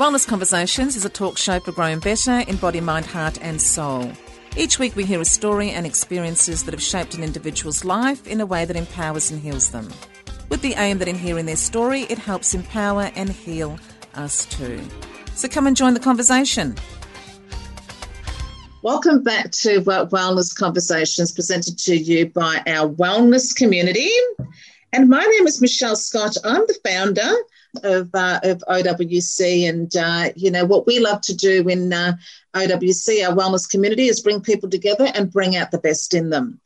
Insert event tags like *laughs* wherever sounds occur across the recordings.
Wellness Conversations is a talk show for growing better in body, mind, heart, and soul. Each week, we hear a story and experiences that have shaped an individual's life in a way that empowers and heals them. With the aim that in hearing their story, it helps empower and heal us too. So come and join the conversation. Welcome back to Wellness Conversations presented to you by our wellness community. And my name is Michelle Scott. I'm the founder of, uh, of OWC. And, uh, you know, what we love to do in uh, OWC, our wellness community, is bring people together and bring out the best in them.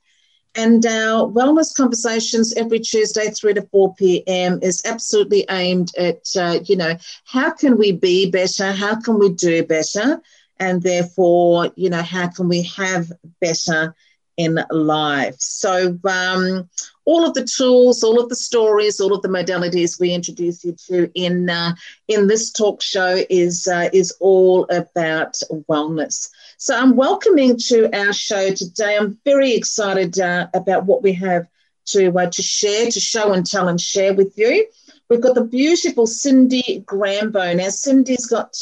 And our wellness conversations every Tuesday, 3 to 4 p.m., is absolutely aimed at, uh, you know, how can we be better? How can we do better? And therefore, you know, how can we have better in life? So, um, all of the tools, all of the stories, all of the modalities we introduce you to in uh, in this talk show is uh, is all about wellness. So I'm welcoming to our show today. I'm very excited uh, about what we have to uh, to share, to show and tell and share with you. We've got the beautiful Cindy Grambo. Now, Cindy's got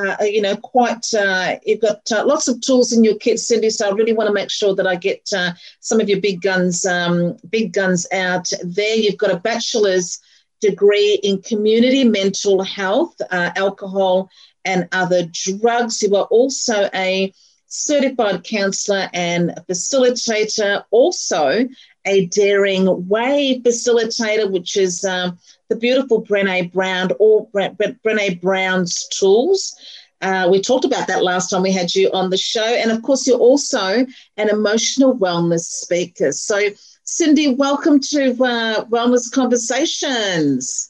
uh, uh, you know, quite, uh, you've got uh, lots of tools in your kit, Cindy. So I really want to make sure that I get uh, some of your big guns, um, big guns out there. You've got a bachelor's degree in community mental health, uh, alcohol, and other drugs. You are also a certified counsellor and facilitator, also a Daring Way facilitator, which is um, the beautiful Brene Brown or Brene Brown's tools. Uh, we talked about that last time we had you on the show. And of course, you're also an emotional wellness speaker. So, Cindy, welcome to uh, Wellness Conversations.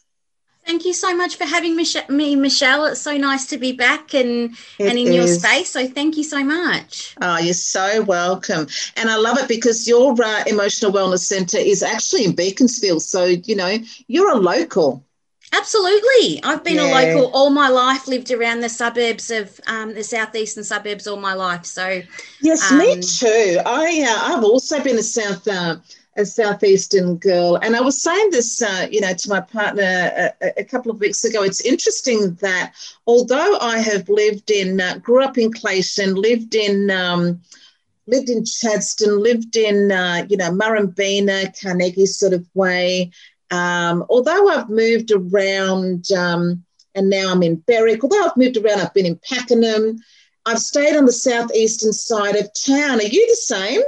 Thank you so much for having me, Michelle. It's so nice to be back and, and in is. your space. So thank you so much. Oh, you're so welcome. And I love it because your uh, emotional wellness centre is actually in Beaconsfield. So, you know, you're a local. Absolutely. I've been yeah. a local all my life, lived around the suburbs of um, the southeastern suburbs all my life. So, yes, um, me too. I, uh, I've also been a South. Uh, a southeastern girl. And I was saying this, uh, you know, to my partner a, a, couple of weeks ago. It's interesting that although I have lived in, uh, grew up in Clayton, lived in, um, lived in Chadstone, lived in, uh, you know, Murrumbeena, Carnegie sort of way. Um, although I've moved around, um, and now I'm in Berwick. Although I've moved around, I've been in Pakenham. I've stayed on the southeastern side of town. Are you the same?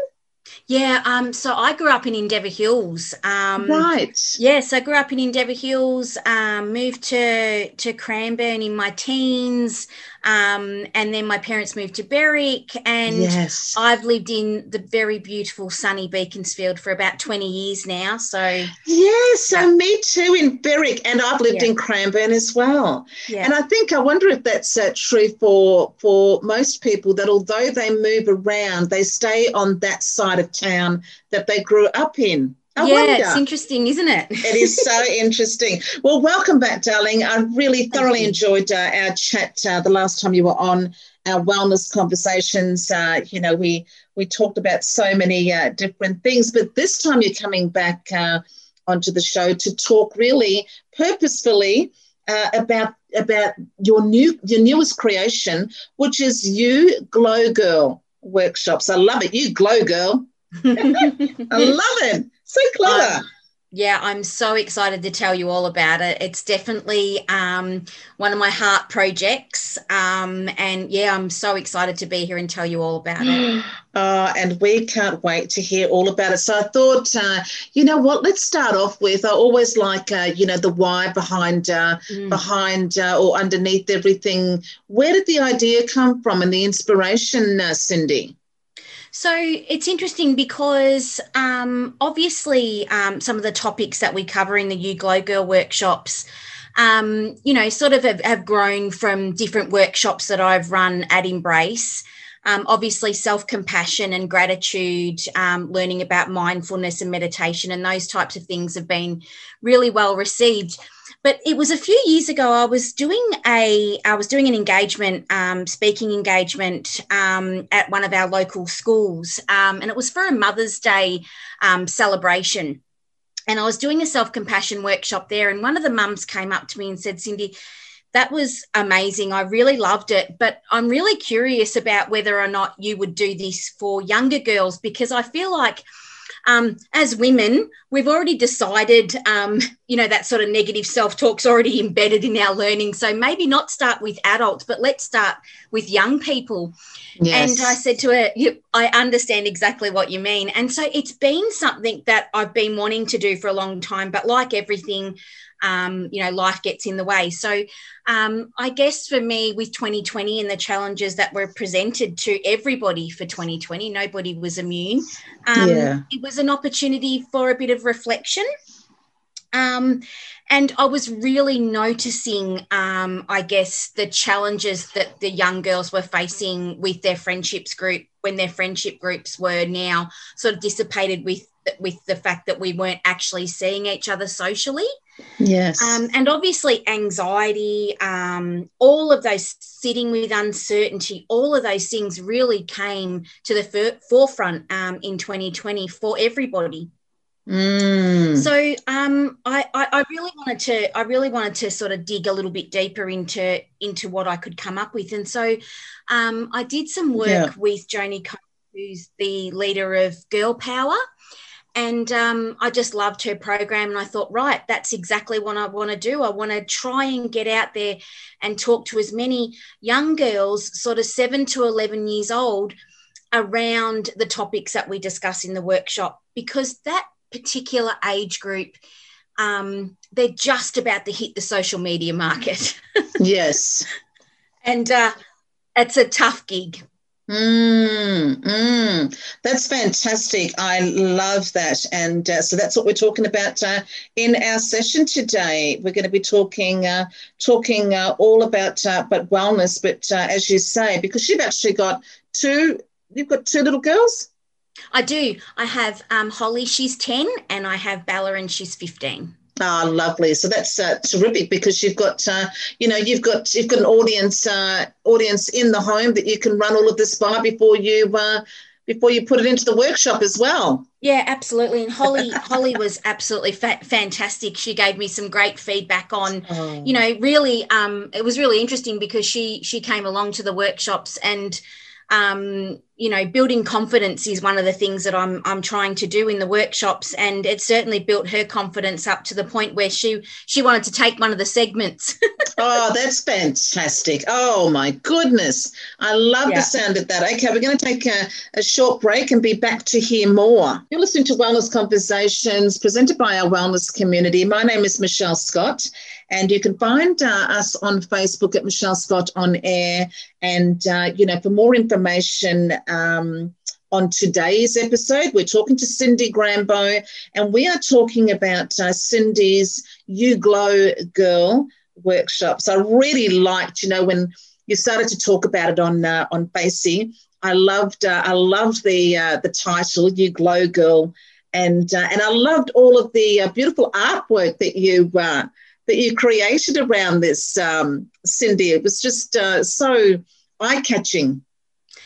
Yeah, um, so I grew up in Endeavour Hills. Um, right. Yes, I grew up in Endeavour Hills. Um, moved to to Cranbourne in my teens. Um, and then my parents moved to Berwick, and yes. I've lived in the very beautiful sunny Beaconsfield for about 20 years now. So, yeah, so yeah. me too in Berwick, and I've lived yeah. in Cranbourne as well. Yeah. And I think I wonder if that's uh, true for for most people that although they move around, they stay on that side of town that they grew up in. I yeah, wonder. it's interesting, isn't it? it is so *laughs* interesting. Well, welcome back, darling. I really thoroughly enjoyed uh, our chat uh, the last time you were on our wellness conversations. Uh, you know, we we talked about so many uh, different things, but this time you're coming back uh, onto the show to talk really purposefully uh, about about your new your newest creation, which is you Glow Girl workshops. I love it. You Glow Girl. *laughs* I love it. So clever. Um, yeah, I'm so excited to tell you all about it. It's definitely um, one of my heart projects. Um, and yeah, I'm so excited to be here and tell you all about it. Uh, *gasps* and we can't wait to hear all about it. So I thought, uh, you know what? Let's start off with. I always like, uh, you know, the why behind, uh, mm. behind uh, or underneath everything. Where did the idea come from and the inspiration, uh, Cindy? So it's interesting because um, obviously um, some of the topics that we cover in the You Glow Girl workshops, um, you know, sort of have, have, grown from different workshops that I've run at Embrace. Um, obviously, self compassion and gratitude, um, learning about mindfulness and meditation, and those types of things have been really well received but it was a few years ago i was doing a i was doing an engagement um, speaking engagement um, at one of our local schools um, and it was for a mother's day um, celebration and i was doing a self-compassion workshop there and one of the mums came up to me and said cindy that was amazing. I really loved it. But I'm really curious about whether or not you would do this for younger girls because I feel like um, as women, we've already decided, um, you know, that sort of negative self talk's already embedded in our learning. So maybe not start with adults, but let's start with young people. Yes. And I said to her, I understand exactly what you mean. And so it's been something that I've been wanting to do for a long time, but like everything, um, you know, life gets in the way. So um, I guess for me, with 2020 and the challenges that were presented to everybody for 2020, nobody was immune. Um, yeah. It was an opportunity for a bit of reflection. Um, and I was really noticing, um, I guess, the challenges that the young girls were facing with their friendships group when their friendship groups were now sort of dissipated with with the fact that we weren't actually seeing each other socially. Yes. Um, and obviously, anxiety, um, all of those sitting with uncertainty, all of those things really came to the forefront um, in 2020 for everybody. Mm. So um, I, I, I, really wanted to I really wanted to sort of dig a little bit deeper into into what I could come up with, and so um, I did some work yeah. with Joni, who's the leader of Girl Power, and um, I just loved her program. And I thought, right, that's exactly what I want to do. I want to try and get out there and talk to as many young girls, sort of seven to 11 years old, around the topics that we discuss in the workshop, because that particular age group, um, they're just about to hit the social media market. *laughs* yes. And uh, it's a tough gig. Mm, mm, that's fantastic. I love that. And uh, so that's what we're talking about uh, in our session today. We're going to be talking uh, talking uh, all about uh, but wellness. But uh, as you say, because you've actually got two, you've got two little girls. I do. I have um, Holly. She's ten, and I have Bella, and she's fifteen. Ah, lovely. So that's uh, terrific because you've got, uh, you know, you've got you've got an audience uh, audience in the home that you can run all of this by before you uh, before you put it into the workshop as well. Yeah, absolutely. And Holly Holly was absolutely fa- fantastic. She gave me some great feedback on, oh. you know, really. Um, it was really interesting because she she came along to the workshops and um, you know, building confidence is one of the things that I'm I'm trying to do in the workshops, and it certainly built her confidence up to the point where she she wanted to take one of the segments. *laughs* oh, that's fantastic! Oh my goodness, I love yeah. the sound of that. Okay, we're going to take a, a short break and be back to hear more. You're listening to Wellness Conversations presented by our wellness community. My name is Michelle Scott. And you can find uh, us on Facebook at Michelle Scott on Air. And, uh, you know, for more information, um, on today's episode, we're talking to Cindy Grambo, and we are talking about uh, Cindy's You Glow Girl workshops. I really liked, you know, when you started to talk about it on uh, on Facey. I loved uh, I loved the uh, the title You Glow Girl, and uh, and I loved all of the uh, beautiful artwork that you uh, that you created around this, um, Cindy. It was just uh, so eye catching.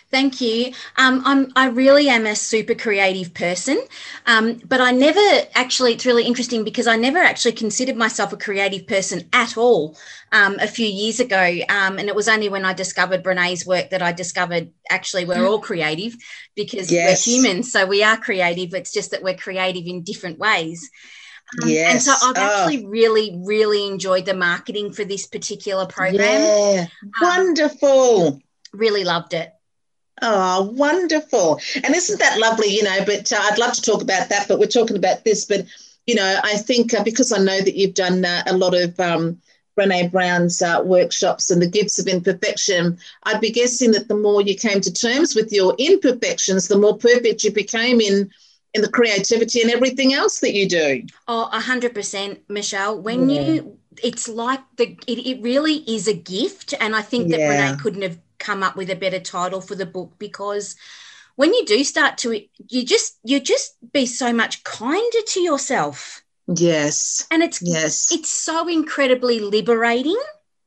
Thank you. Um, I'm, I really am a super creative person, um, but I never actually, it's really interesting because I never actually considered myself a creative person at all um, a few years ago. Um, and it was only when I discovered Brene's work that I discovered actually we're all creative because yes. we're humans. So we are creative. It's just that we're creative in different ways. Um, yes. And so I've actually oh. really, really enjoyed the marketing for this particular program. Yeah. Um, Wonderful. Really loved it. Oh, wonderful. And isn't that lovely? You know, but uh, I'd love to talk about that, but we're talking about this. But, you know, I think uh, because I know that you've done uh, a lot of um, Brene Brown's uh, workshops and the gifts of imperfection, I'd be guessing that the more you came to terms with your imperfections, the more perfect you became in in the creativity and everything else that you do. Oh, a hundred percent, Michelle. When yeah. you, it's like the, it, it, really is a gift, and I think that yeah. Brene couldn't have come up with a better title for the book because when you do start to, you just you just be so much kinder to yourself. Yes, and it's yes, it's so incredibly liberating.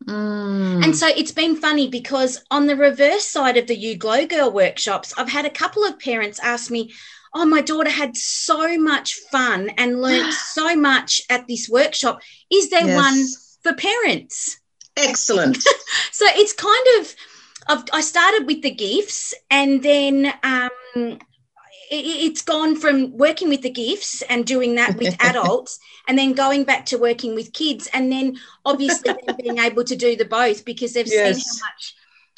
Mm. And so it's been funny because on the reverse side of the You Glow Girl workshops, I've had a couple of parents ask me, oh, my daughter had so much fun and learned *gasps* so much at this workshop. Is there yes. one for parents? Excellent. *laughs* so it's kind of, I've, i started with the gifts and then um, it's gone from working with the gifts and doing that with *laughs* adults and then going back to working with kids and then obviously being able to do the both because they've yes. seen how much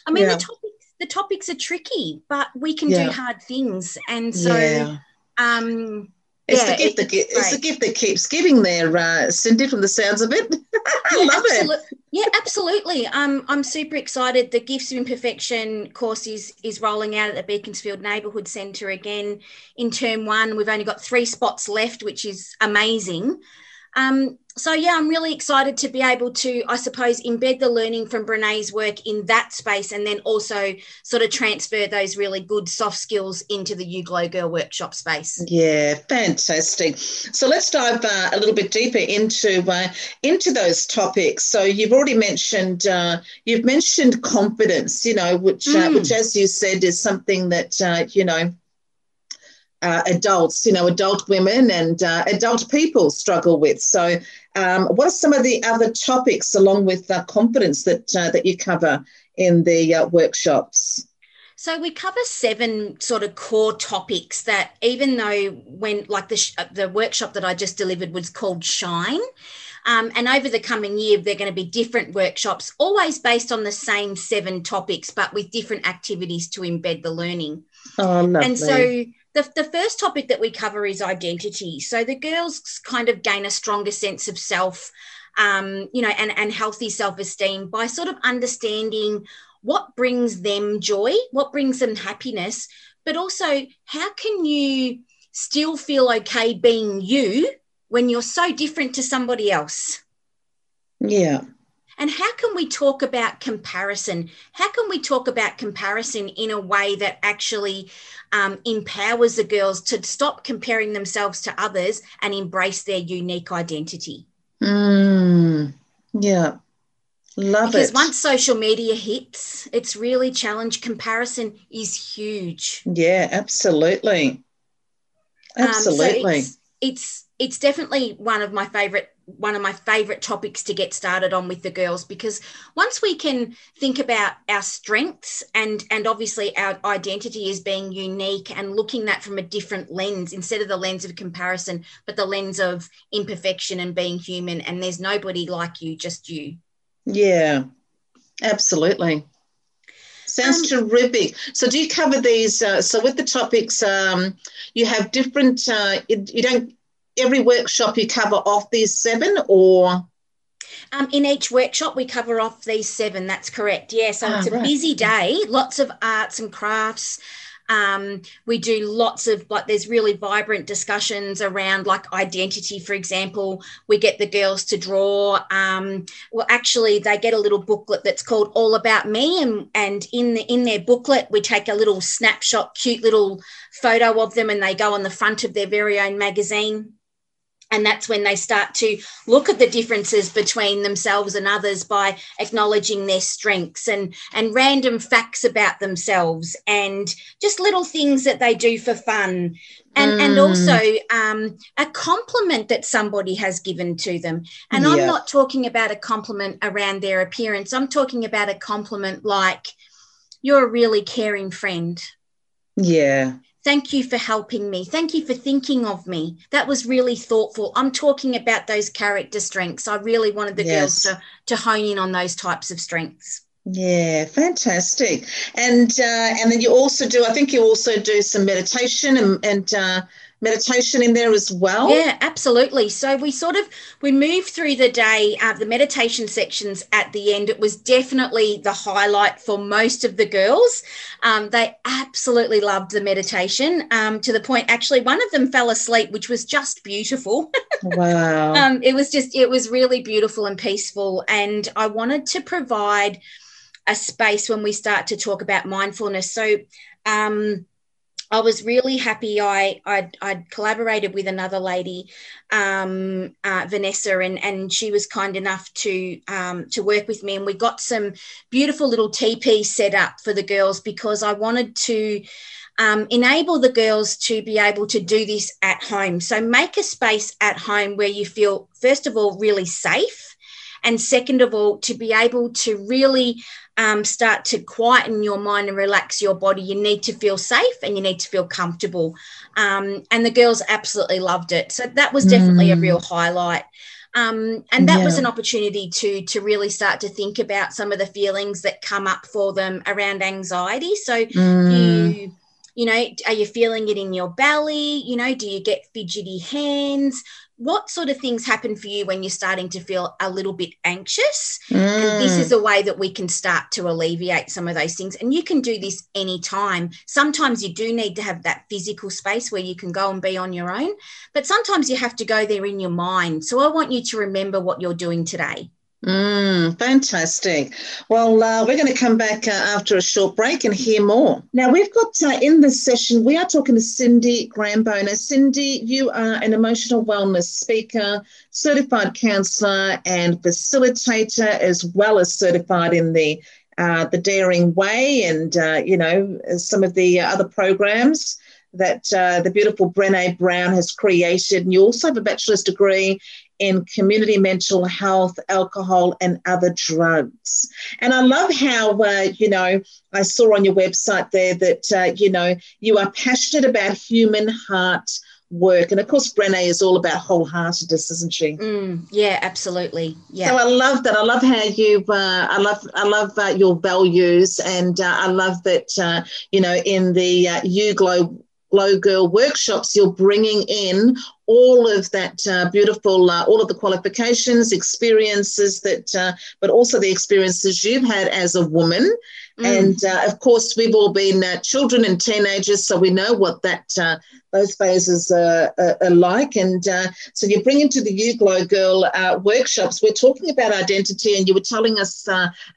i mean yeah. the topics the topics are tricky but we can yeah. do hard things and so yeah. um it's yeah, the gift that it's the gift that keeps giving there, uh, Cindy. From the sounds of it, *laughs* I love it. Yeah, absolutely. Um, I'm super excited. The Gifts of Imperfection course is is rolling out at the Beaconsfield Neighbourhood Centre again in term one. We've only got three spots left, which is amazing. Um, so yeah, I'm really excited to be able to, I suppose, embed the learning from Brene's work in that space, and then also sort of transfer those really good soft skills into the You Glow Girl workshop space. Yeah, fantastic. So let's dive uh, a little bit deeper into uh, into those topics. So you've already mentioned uh, you've mentioned confidence, you know, which uh, mm. which, as you said, is something that uh, you know uh, adults, you know, adult women and uh, adult people struggle with. So, um, what are some of the other topics along with uh, confidence that uh, that you cover in the uh, workshops? So we cover seven sort of core topics that, even though when like the sh- the workshop that I just delivered was called Shine. Um, and over the coming year, they're going to be different workshops, always based on the same seven topics, but with different activities to embed the learning. Oh, lovely. And so the, the first topic that we cover is identity. So the girls kind of gain a stronger sense of self, um, you know, and, and healthy self esteem by sort of understanding what brings them joy, what brings them happiness, but also how can you still feel okay being you when you're so different to somebody else? Yeah. And how can we talk about comparison? How can we talk about comparison in a way that actually um, empowers the girls to stop comparing themselves to others and embrace their unique identity? Mm, yeah. Love because it. Because once social media hits, it's really challenged. Comparison is huge. Yeah, absolutely. Absolutely. Um, so it's, it's it's definitely one of my favorite one of my favorite topics to get started on with the girls because once we can think about our strengths and and obviously our identity as being unique and looking that from a different lens instead of the lens of comparison but the lens of imperfection and being human and there's nobody like you just you yeah absolutely Sounds um, terrific. So, do you cover these? Uh, so, with the topics, um, you have different. Uh, you don't every workshop you cover off these seven or um, in each workshop, we cover off these seven. That's correct. Yeah. So it's a right. busy day, lots of arts and crafts. Um, we do lots of like, there's really vibrant discussions around like identity, for example. We get the girls to draw. Um, well, actually, they get a little booklet that's called All About Me, and and in the in their booklet, we take a little snapshot, cute little photo of them, and they go on the front of their very own magazine and that's when they start to look at the differences between themselves and others by acknowledging their strengths and and random facts about themselves and just little things that they do for fun. And mm. and also um, a compliment that somebody has given to them. And yeah. i'm not talking about a compliment around their appearance. I'm talking about a compliment like you're a really caring friend. Yeah Thank you for helping me. Thank you for thinking of me. That was really thoughtful. I'm talking about those character strengths. I really wanted the yes. girls to, to hone in on those types of strengths. Yeah, fantastic. And uh, and then you also do. I think you also do some meditation and and uh, meditation in there as well? Yeah absolutely. So we sort of we moved through the day uh, the meditation sections at the end. It was definitely the highlight for most of the girls. Um, they absolutely loved the meditation um, to the point actually one of them fell asleep which was just beautiful. *laughs* Wow. Um, it was just it was really beautiful and peaceful. And i wanted to provide a space when we start to talk about mindfulness. So um, I was really happy. I I'd, I'd collaborated with another lady, um, uh, Vanessa, and and she was kind enough to um, to work with me, and we got some beautiful little teepee set up for the girls because I wanted to. Um, enable the girls to be able to do this at home. So make a space at home where you feel, first of all, really safe And second of all, to be able to really um, start to quieten your mind and relax your body, you need to feel safe and you need to feel comfortable. Um, and the girls absolutely loved it. So that was definitely mm. a real highlight. Um, and that yeah. was an opportunity to to really start to think about some of the feelings that come up for them around anxiety. So mm. you you know are you feeling it in your belly you know do you get fidgety hands what sort of things happen for you when you're starting to feel a little bit anxious? Mm. and this is a way that we can start to alleviate some of those things. And you can do this anytime. Sometimes you do need to have that physical space where you can go and be on your own but sometimes you have to go there in your mind. So i want you to remember what you're doing today Mm, fantastic. Well, uh, we're going to come back uh, after a short break and hear more. Now, we've got uh, in this session, we are talking to Cindy Grambona. Cindy, you are an emotional wellness speaker, certified counselor, and facilitator, as well as certified in the uh, the Daring Way and, uh, you know, some of the other programs that uh, the beautiful Brene Brown has created. And you also have a bachelor's degree in community mental health, alcohol, and other drugs. And I love how, uh, you know, I saw on your website there that, uh, you know, you are passionate about human heart work. And of course, Brene is all about wholeheartedness, isn't she? Mm, yeah, absolutely. Yeah. So I love that. I love how you. Uh, I love. I love uh, your values, and uh, I love that. Uh, you know, in the uh, You Glow Girl workshops, you're bringing in all of that uh, beautiful, uh, all of the qualifications, experiences that, uh, but also the experiences you've had as a woman. Mm. And uh, of course, we've all been uh, children and teenagers, so we know what that uh, those phases are, are, are like. And so you bring into the You Glow Girl workshops, we're talking about identity, and you were telling us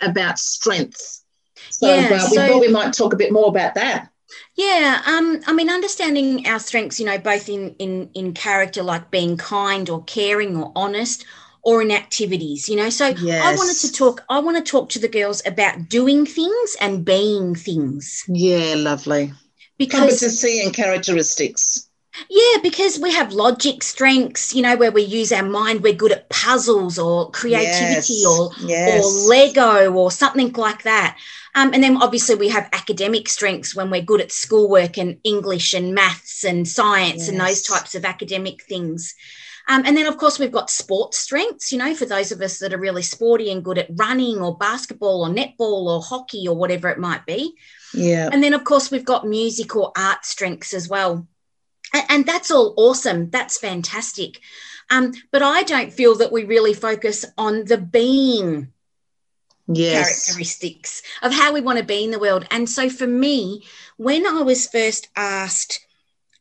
about strength. So yeah, we so- thought we might talk a bit more about that. Yeah, um, I mean, understanding our strengths, you know, both in in in character, like being kind or caring or honest, or in activities, you know. So yes. I wanted to talk. I want to talk to the girls about doing things and being things. Yeah, lovely. Because competency and characteristics. Yeah, because we have logic strengths, you know, where we use our mind. We're good at puzzles or creativity yes. or yes. or Lego or something like that. Um, and then obviously we have academic strengths when we're good at schoolwork and English and maths and science yes. and those types of academic things. Um, and then, of course, we've got sports strengths, you know, for those of us that are really sporty and good at running or basketball or netball or hockey or whatever it might be. Yeah. And then, of course, we've got music or art strengths as well. And, and that's all awesome. That's fantastic. Um, but I don't feel that we really focus on the being yes. characteristics of how we want to be in the world. And so for me, when I was first asked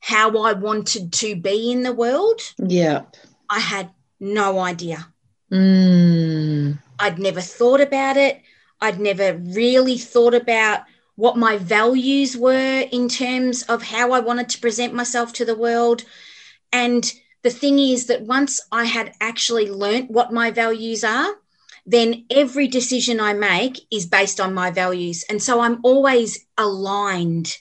how I wanted to be in the world, yeah, I had no idea. Mm. I'd never thought about it. I'd never really thought about what my values were in terms of how I wanted to present myself to the world. And the thing is that once I had actually learnt what my values are, then every decision I make is based on my values. And so I'm always aligned.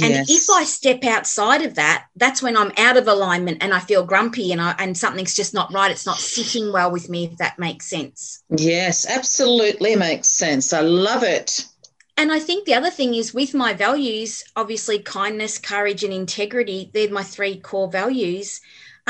And yes. if I step outside of that, that's when I'm out of alignment and I feel grumpy and I, and something's just not right. It's not sitting well with me, if that makes sense. Yes, absolutely makes sense. I love it. And I think the other thing is with my values, obviously kindness, courage, and integrity, they're my three core values.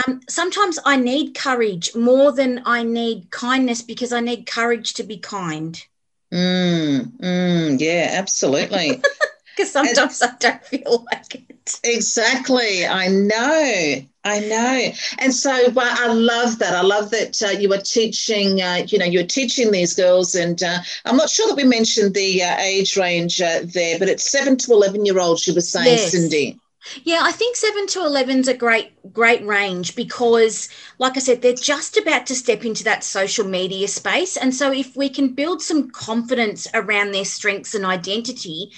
Um, sometimes I need courage more than I need kindness because I need courage to be kind. Mm, mm, yeah, absolutely. *laughs* *laughs* Because sometimes and, I don't feel like it. Exactly. I know. I know. And so well, I love that. I love that uh, you are teaching, uh, you know, you're teaching these girls. And uh, I'm not sure that we mentioned the uh, age range uh, there, but it's seven to 11 year olds, you were saying, yes. Cindy. Yeah, I think 7 to 11 is a great great range because like I said they're just about to step into that social media space and so if we can build some confidence around their strengths and identity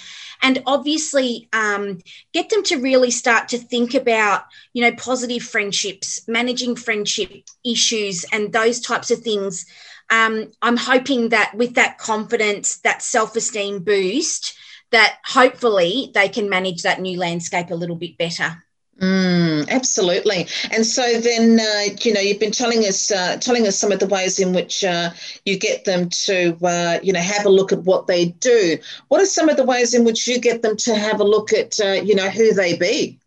and obviously um, get them to really start to think about you know positive friendships managing friendship issues and those types of things um, i'm hoping that with that confidence that self-esteem boost that hopefully they can manage that new landscape a little bit better. Mm, absolutely. And so then, uh, you know, you've been telling us uh, telling us some of the ways in which uh, you get them to, uh, you know, have a look at what they do. What are some of the ways in which you get them to have a look at, uh, you know, who they be?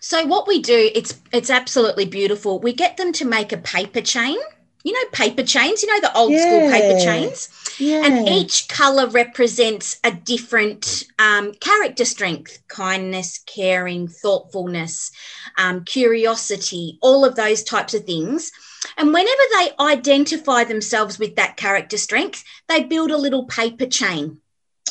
So what we do, it's it's absolutely beautiful. We get them to make a paper chain you know, paper chains, you know, the old yeah. school paper chains. Yeah. And each color represents a different um, character strength kindness, caring, thoughtfulness, um, curiosity, all of those types of things. And whenever they identify themselves with that character strength, they build a little paper chain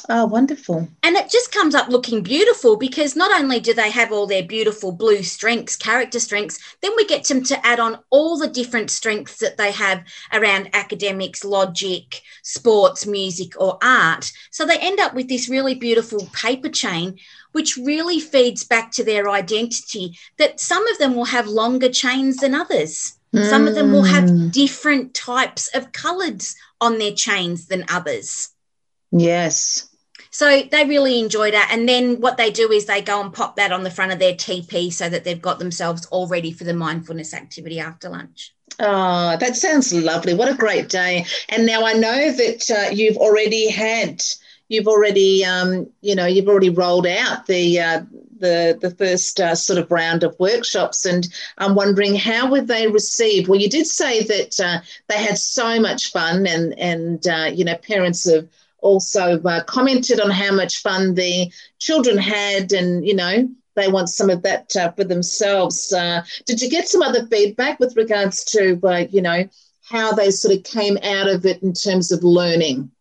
Oh, wonderful. And it just comes up looking beautiful because not only do they have all their beautiful blue strengths, character strengths, then we get them to add on all the different strengths that they have around academics, logic, sports, music, or art. So they end up with this really beautiful paper chain, which really feeds back to their identity that some of them will have longer chains than others. Mm. Some of them will have hmm. different types of colors on their chains than others. Yes. So they really enjoy that. And then what they do is they go and pop that on the front of their teepee so that they've got themselves all ready for the mindfulness activity after lunch. Oh, that sounds lovely. What a great day. And now I know that uh, you've already had, you've already, um, you know, you've already rolled out the, uh, the, the first uh, sort of round of workshops and I'm wondering how were they received? well you did say that uh, they had so much fun and and uh, you know parents have also uh, commented on how much fun the children had, and you know they want some of that uh, for themselves. Uh, did you get some other feedback with regards to uh, you know how they sort of came out of it in terms of learning?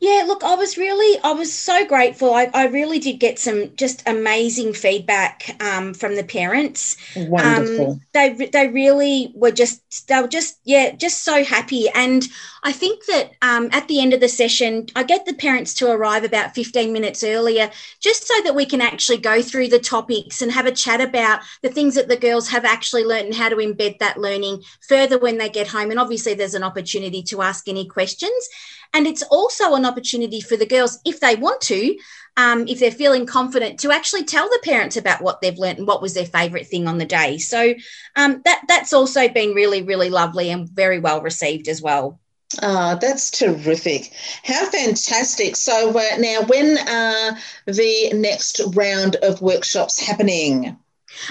Yeah, look, I was really, I was so grateful. I, I really did get some just amazing feedback um, from the parents. Wonderful. Um, they they really were just they were just yeah just so happy. And I think that um, at the end of the session, I get the parents to arrive about fifteen minutes earlier, just so that we can actually go through the topics and have a chat about the things that the girls have actually learned and how to embed that learning further when they get home. And obviously, there's an opportunity to ask any questions. And it's also an opportunity for the girls, if they want to, um, if they're feeling confident, to actually tell the parents about what they've learned and what was their favourite thing on the day. So um, that that's also been really, really lovely and very well received as well. Oh, that's terrific. How fantastic. So uh, now, when are the next round of workshops happening?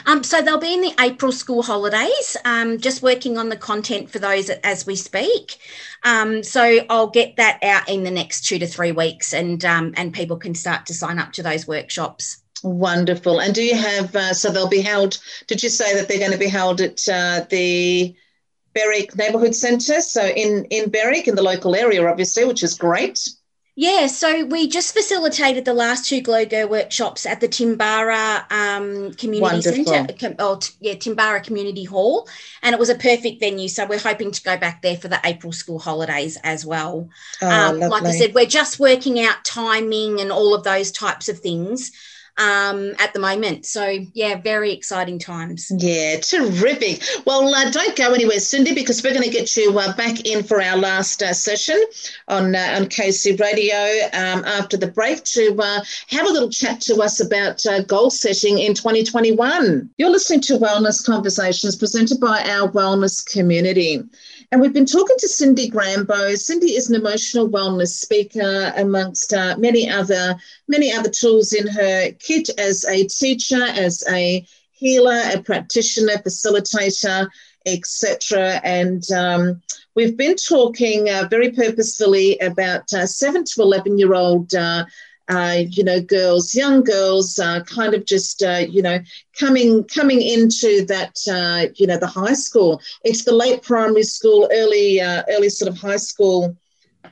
Um, so they'll be in the April school holidays, um, just working on the content for those as we speak. Um, so I'll get that out in the next two to three weeks, and um, and people can start to sign up to those workshops. Wonderful. And do you have? Uh, so they'll be held. Did you say that they're going to be held at uh, the Berwick Neighbourhood Centre? So in in Berwick, in the local area, obviously, which is great. Yeah, so we just facilitated the last two Glow Girl workshops at the Timbarra um, Community Centre, or yeah, Timbarra Community Hall, and it was a perfect venue. So we're hoping to go back there for the April school holidays as well. Oh, um, like I said, we're just working out timing and all of those types of things um, at the moment. So, yeah, very exciting times. Yeah, terrific. Well, uh, don't go anywhere, Cindy, because we're going to get you uh, back in for our last uh, session on uh, on Casey Radio um, after the break to uh, have a little chat to us about uh, goal setting in 2021. You're listening to Wellness Conversations presented by our wellness community. And we've been talking to Cindy Grambo. Cindy is an emotional wellness speaker, amongst uh, many other many other tools in her kit as a teacher, as a healer, a practitioner, facilitator, etc. And um, we've been talking uh, very purposefully about uh, seven to eleven year old uh, you know, girls, young girls, uh, kind of just, uh, you know, coming coming into that, uh, you know, the high school. It's the late primary school, early uh, early sort of high school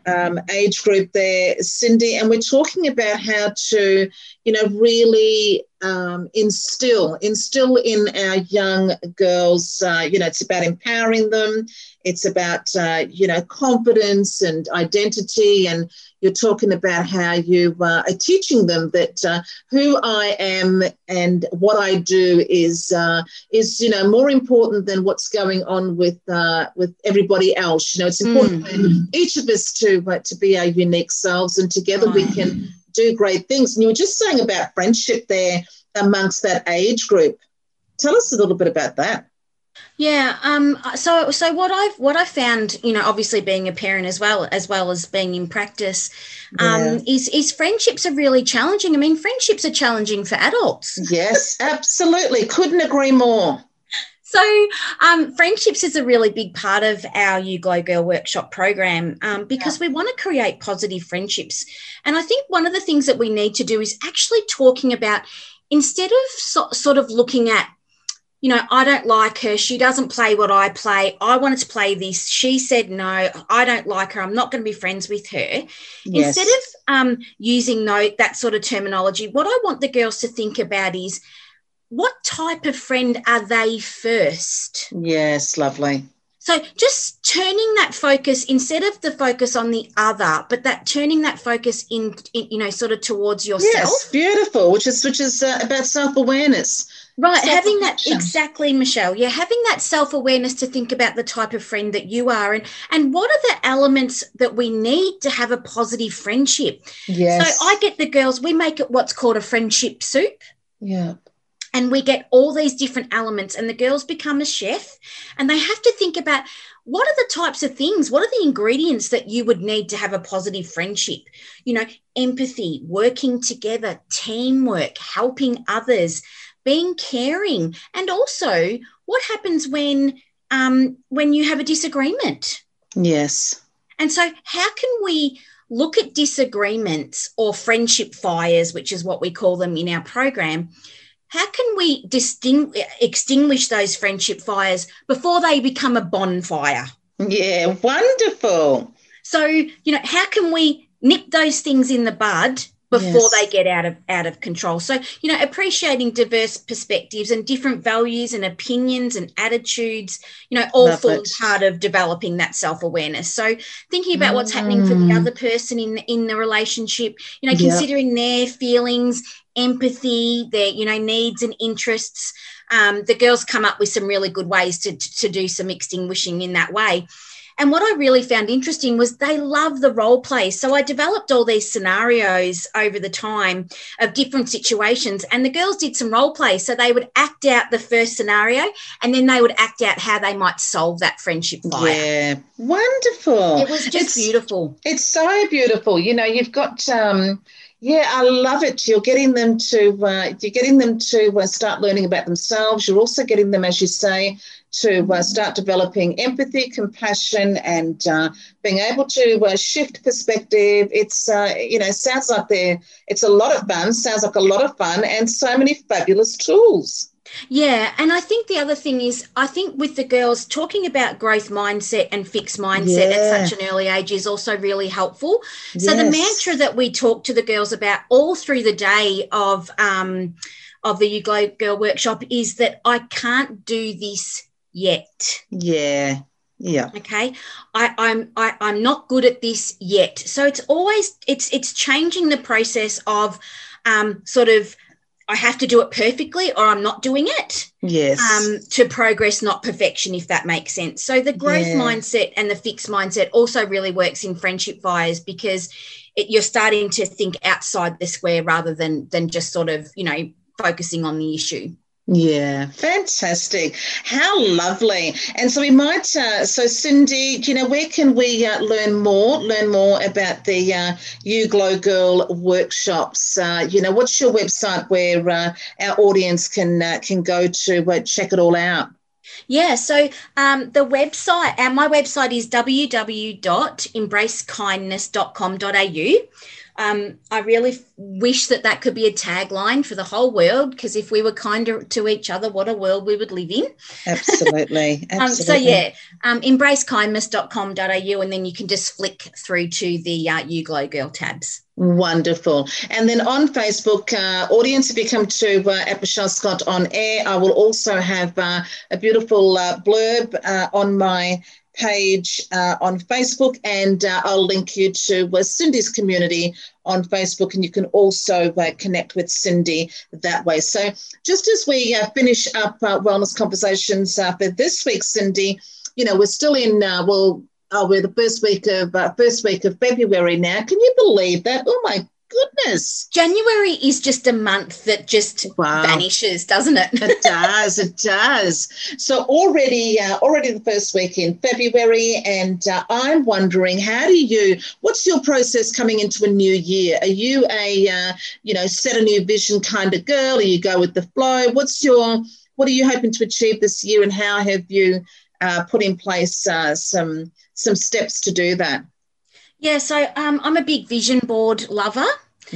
um, age group there, Cindy, and we're talking about how to, you know, really um, instill instill in our young girls. You know, it's about empowering them. It's about you know confidence and identity, and you're talking about how you uh, are teaching them that uh, who I am and what I do is uh, is you know more important than what's going on with uh, with everybody else. You know, it's important mm. for each of us to uh, to be our unique selves, and together we can do great things. And you were just saying about friendship there amongst that age group. Tell us a little bit about that. Yeah. Um, so, so what I've what I've found, you know, obviously being a parent as well as well as being in practice, um, yeah. is is friendships are really challenging. I mean, friendships are challenging for adults. Yes, absolutely. Couldn't agree more. So, um, friendships is a really big part of our You Glow Girl workshop program um, because yeah. we want to create positive friendships. And I think one of the things that we need to do is actually talking about instead of so, sort of looking at you know, I don't like her. She doesn't play what I play. I wanted to play this. She said no. I don't like her. I'm not going to be friends with her. Yes. Instead of um, using no that sort of terminology, what I want the girls to think about is what type of friend are they first? Yes, lovely. So just turning that focus instead of the focus on the other, but that turning that focus in, in you know, sort of towards yourself. Yes, beautiful. Which is which is uh, about self awareness Right, having that exactly, Michelle. Yeah, having that self-awareness to think about the type of friend that you are and and what are the elements that we need to have a positive friendship. Yes. So I get the girls, we make it what's called a friendship soup. Yeah. And we get all these different elements, and the girls become a chef and they have to think about what are the types of things, what are the ingredients that you would need to have a positive friendship? You know, empathy, working together, teamwork, helping others, being caring, and also what happens when um, when you have a disagreement. Yes. And so, how can we look at disagreements or friendship fires, which is what we call them in our program? How can we distinguish, extinguish those friendship fires before they become a bonfire? Yeah, wonderful. So, you know, how can we nip those things in the bud before yes. they get out of out of control so you know appreciating diverse perspectives and different values and opinions and attitudes you know all Love form it. part of developing that self-awareness so thinking about mm. what's happening for the mm. other person in in the relationship you know considering yep. their feelings empathy their you know needs and interests um, the girls come up with some really good ways to, to do some extinguishing in that way and what I really found interesting was they love the role play. So I developed all these scenarios over the time of different situations, and the girls did some role play. So they would act out the first scenario, and then they would act out how they might solve that friendship fire. Yeah, wonderful. It was just it's, beautiful. It's so beautiful. You know, you've got. Um, yeah, I love it. You're getting them to uh, you're getting them to uh, start learning about themselves. You're also getting them, as you say, to uh, start developing empathy, compassion, and uh, being able to uh, shift perspective. It's uh, you know sounds like there it's a lot of fun. Sounds like a lot of fun, and so many fabulous tools. Yeah, and I think the other thing is, I think with the girls talking about growth mindset and fixed mindset yeah. at such an early age is also really helpful. So yes. the mantra that we talk to the girls about all through the day of um, of the You Glow Girl workshop is that I can't do this yet. Yeah. Yeah. Okay. I, I'm I, I'm not good at this yet. So it's always it's it's changing the process of um, sort of I have to do it perfectly or I'm not doing it. Yes. Um, to progress, not perfection, if that makes sense. So the growth yeah. mindset and the fixed mindset also really works in friendship fires because it, you're starting to think outside the square rather than than just sort of you know focusing on the issue. Yeah, fantastic. How lovely. And so we might, uh, so Cindy, you know, where can we uh, learn more, learn more about the uh, You Glow Girl workshops? Uh, you know, what's your website where uh, our audience can uh, can go to uh, check it all out? Yeah, so um, the website, and my website is www.embracekindness.com.au. Um, I really wish that that could be a tagline for the whole world because if we were kinder to each other, what a world we would live in. Absolutely. Absolutely. *laughs* um, so, yeah, um, embracekindness.com.au, and then you can just flick through to the uh, You Glow Girl tabs. Wonderful. And then on Facebook, uh, audience, if you come to uh, at Michelle Scott on air, I will also have uh, a beautiful uh, blurb uh, on my page uh, on Facebook, and uh, I'll link you to uh, Cindy's community on Facebook, and you can also uh, connect with Cindy that way. So, just as we uh, finish up uh, wellness conversations for this week, Cindy, you know we're still in well. we're the first week of first week of February now. Can you believe that? Oh my goodness. January is just a month that just wow. vanishes, doesn't it? it *laughs* does. It does. So already, uh, already the first week in February, and uh, I'm wondering, how do you? What's your process coming into a new year? Are you a, uh, you know, set a new vision kind of girl? Or you go with the flow? What's your what are you hoping to achieve this year, and how have you uh, put in place uh, some some steps to do that? Yeah, so um, I'm a big vision board lover.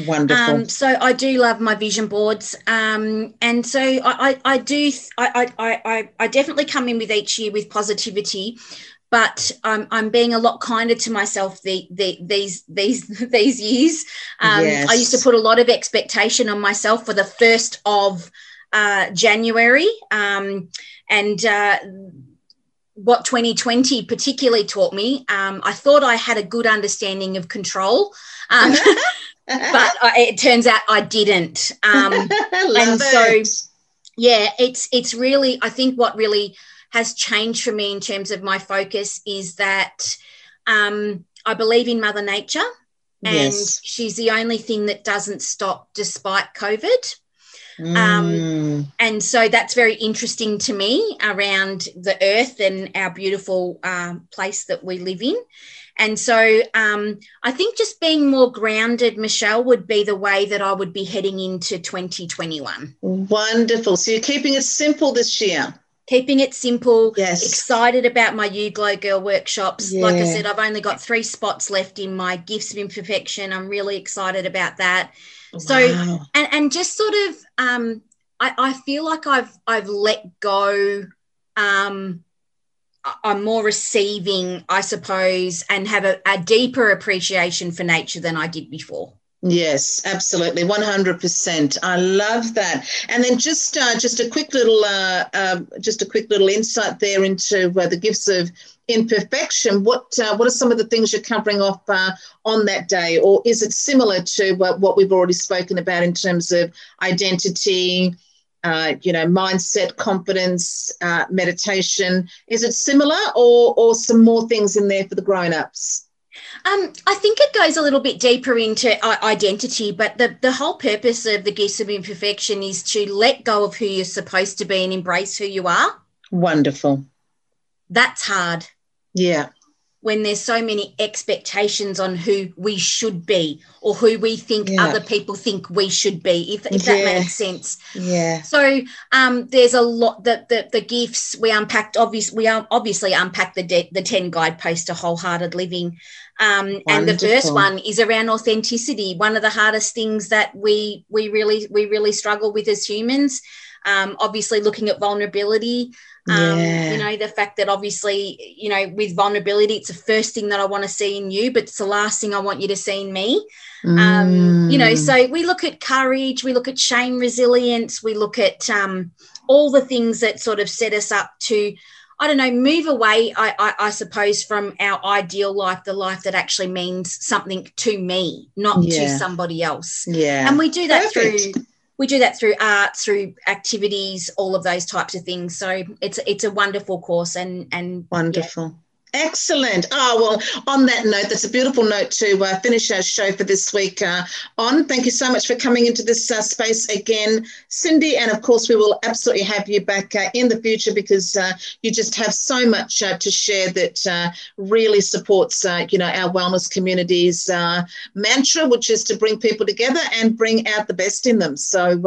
Wonderful. Um, so I do love my vision boards, um, and so I, I, I do. I, I, I, I definitely come in with each year with positivity, but I'm, I'm being a lot kinder to myself the, the, these these *laughs* these years. Um, yes. I used to put a lot of expectation on myself for the first of uh, January, um, and uh, what 2020 particularly taught me. Um, I thought I had a good understanding of control. Um, *laughs* but I, it turns out I didn't. Um, *laughs* and so, yeah, it's it's really I think what really has changed for me in terms of my focus is that um, I believe in Mother Nature, and yes. she's the only thing that doesn't stop despite COVID. Um, mm. Um, and so that's very interesting to me around the earth and our beautiful um, place that we live in. And so um, I think just being more grounded, Michelle, would be the way that I would be heading into 2021. Wonderful. So you're keeping it simple this year. Keeping it simple. Yes. Excited about my You Glow Girl workshops. Yeah. Like I said, I've only got three spots left in my Gifts of Imperfection. I'm really excited about that. Wow. So, and, and just sort of, um, I, I feel like I've I've let go um, I'm more receiving, I suppose, and have a, a, deeper appreciation for nature than I did before. Yes, absolutely, one hundred percent. I love that. And then just uh, just a quick little uh, uh, just a quick little insight there into uh, the gifts of imperfection. What uh, what are some of the things you're covering off uh, on that day, or is it similar to what we've already spoken about in terms of identity? uh, you know, mindset, confidence, uh, meditation. Is it similar or, or some more things in there for the grown ups? Um, I think it goes a little bit deeper into uh, identity, but the, the whole purpose of the gifts of imperfection is to let go of who you're supposed to be and embrace who you are. Wonderful. That's hard. Yeah. When there's so many expectations on who we should be or who we think yeah. other people think we should be if, if that makes sense. Yeah. So um, there's a lot that the, the gifts we unpacked obviously we obviously unpacked the de- the 10 guideposts to wholehearted living. Um, and the first one is around authenticity. One of the hardest things that we we really we really struggle with as humans um, obviously looking at vulnerability um, yeah. You know, the fact that obviously, you know, with vulnerability, it's the first thing that I want to see in you, but it's the last thing I want you to see in me. Mm. Um, you know, mm. so we look at courage, we look at shame resilience, we look at um, all the things that sort of set us up to, I don't know, move away, I, I, I, suppose, from our ideal life, the life that actually means something to me, not yeah. to somebody else. Yeah. And we do that Perfect. through we do that through art, through activities, all of those types of things. So it's it's a wonderful course and and wonderful. Yeah. Excellent. Oh, well, on that note, that's a beautiful note to uh, finish our show for this week uh, on. Thank you so much for coming into this uh, space again, Cindy. And of course, we will absolutely have you back uh, in the future because uh, you just have so much uh, to share that really supports, you know, our wellness community's mantra, which is to bring people together and bring out the best in them. So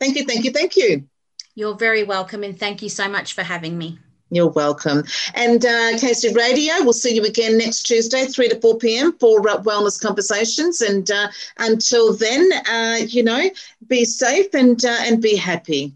thank you, thank you, thank you. You're very welcome. And thank you so much for having me. You're welcome. And uh, Radio, we'll see you again next Tuesday, 3 to 4 p.m. for uh, Wellness Conversations. And uh, until then, uh, you know, be safe and, uh, and be happy.